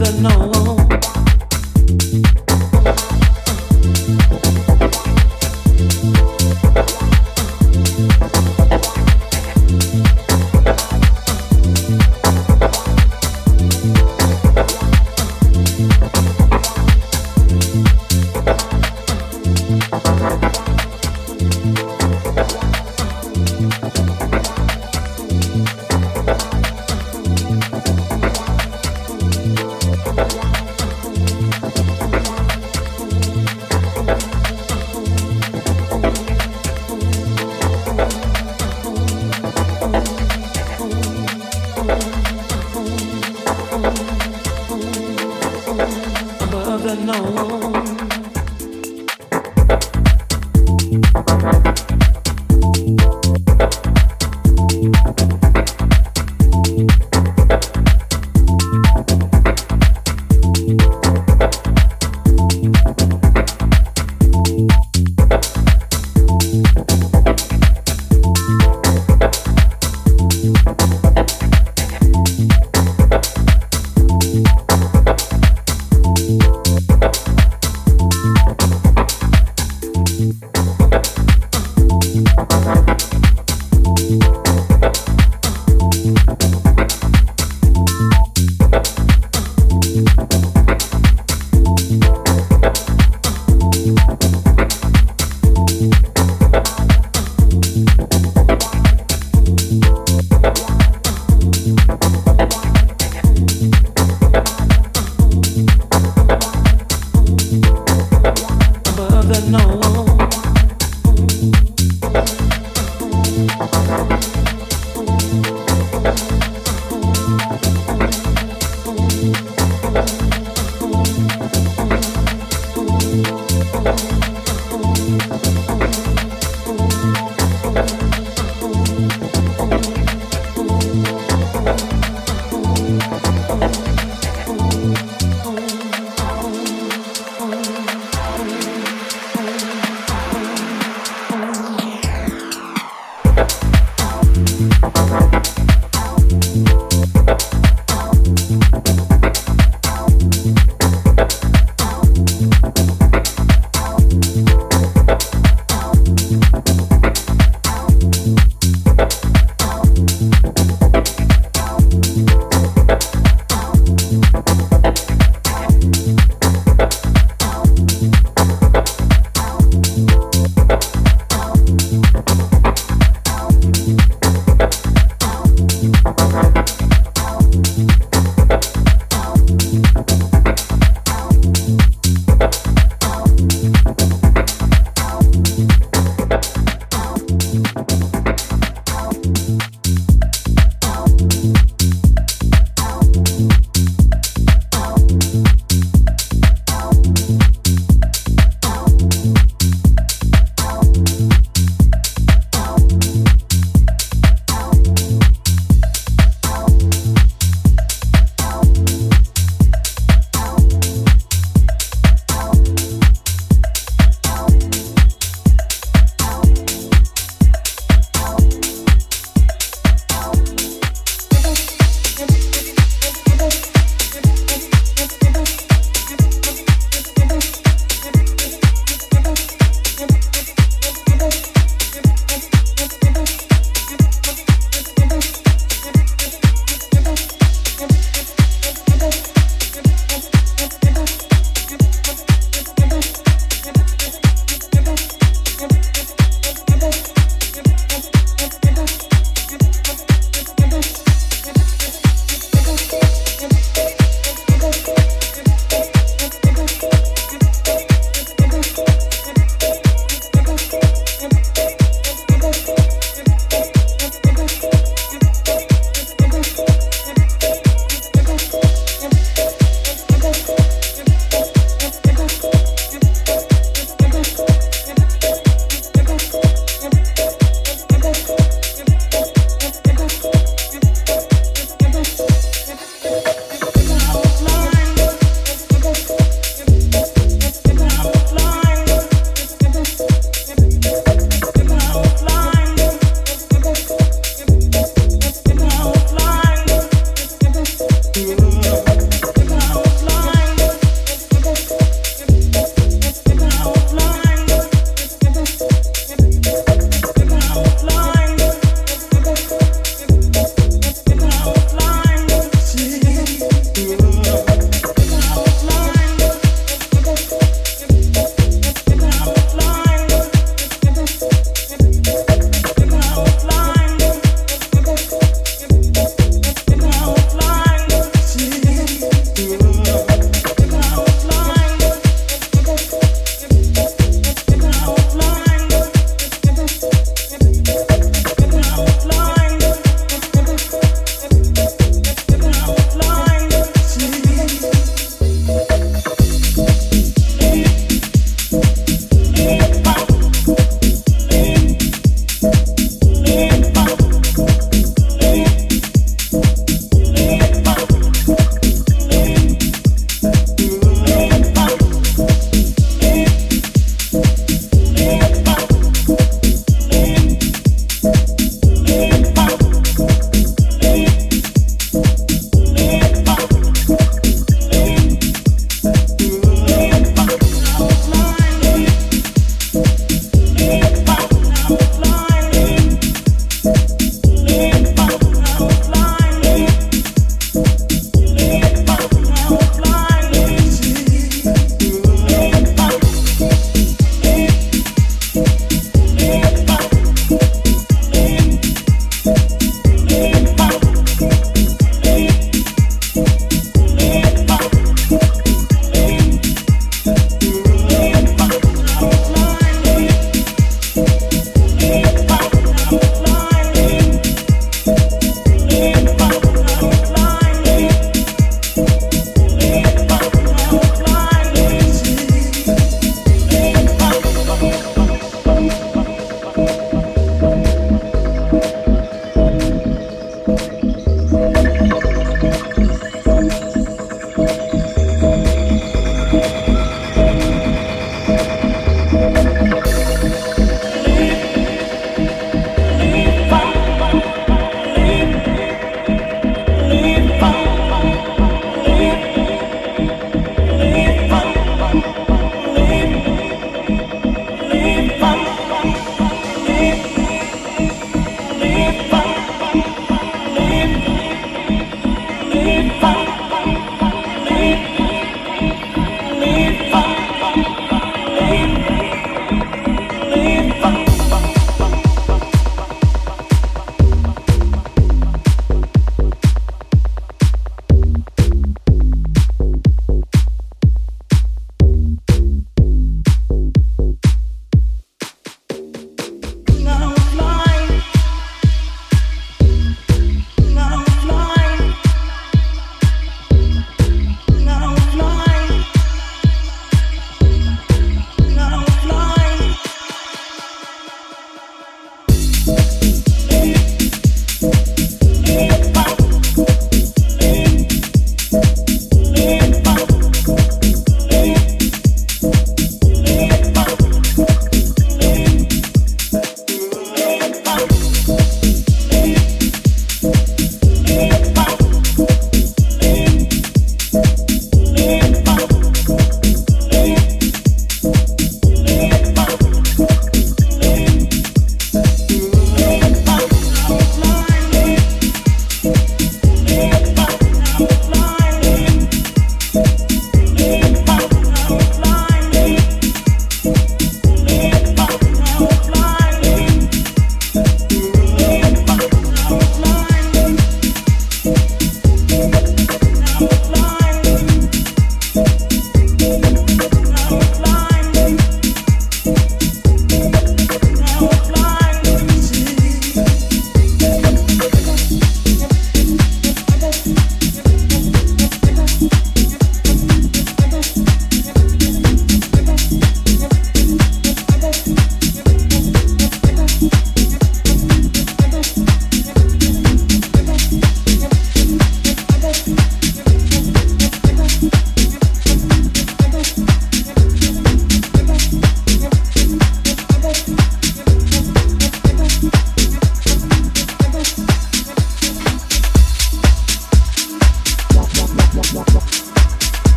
that no.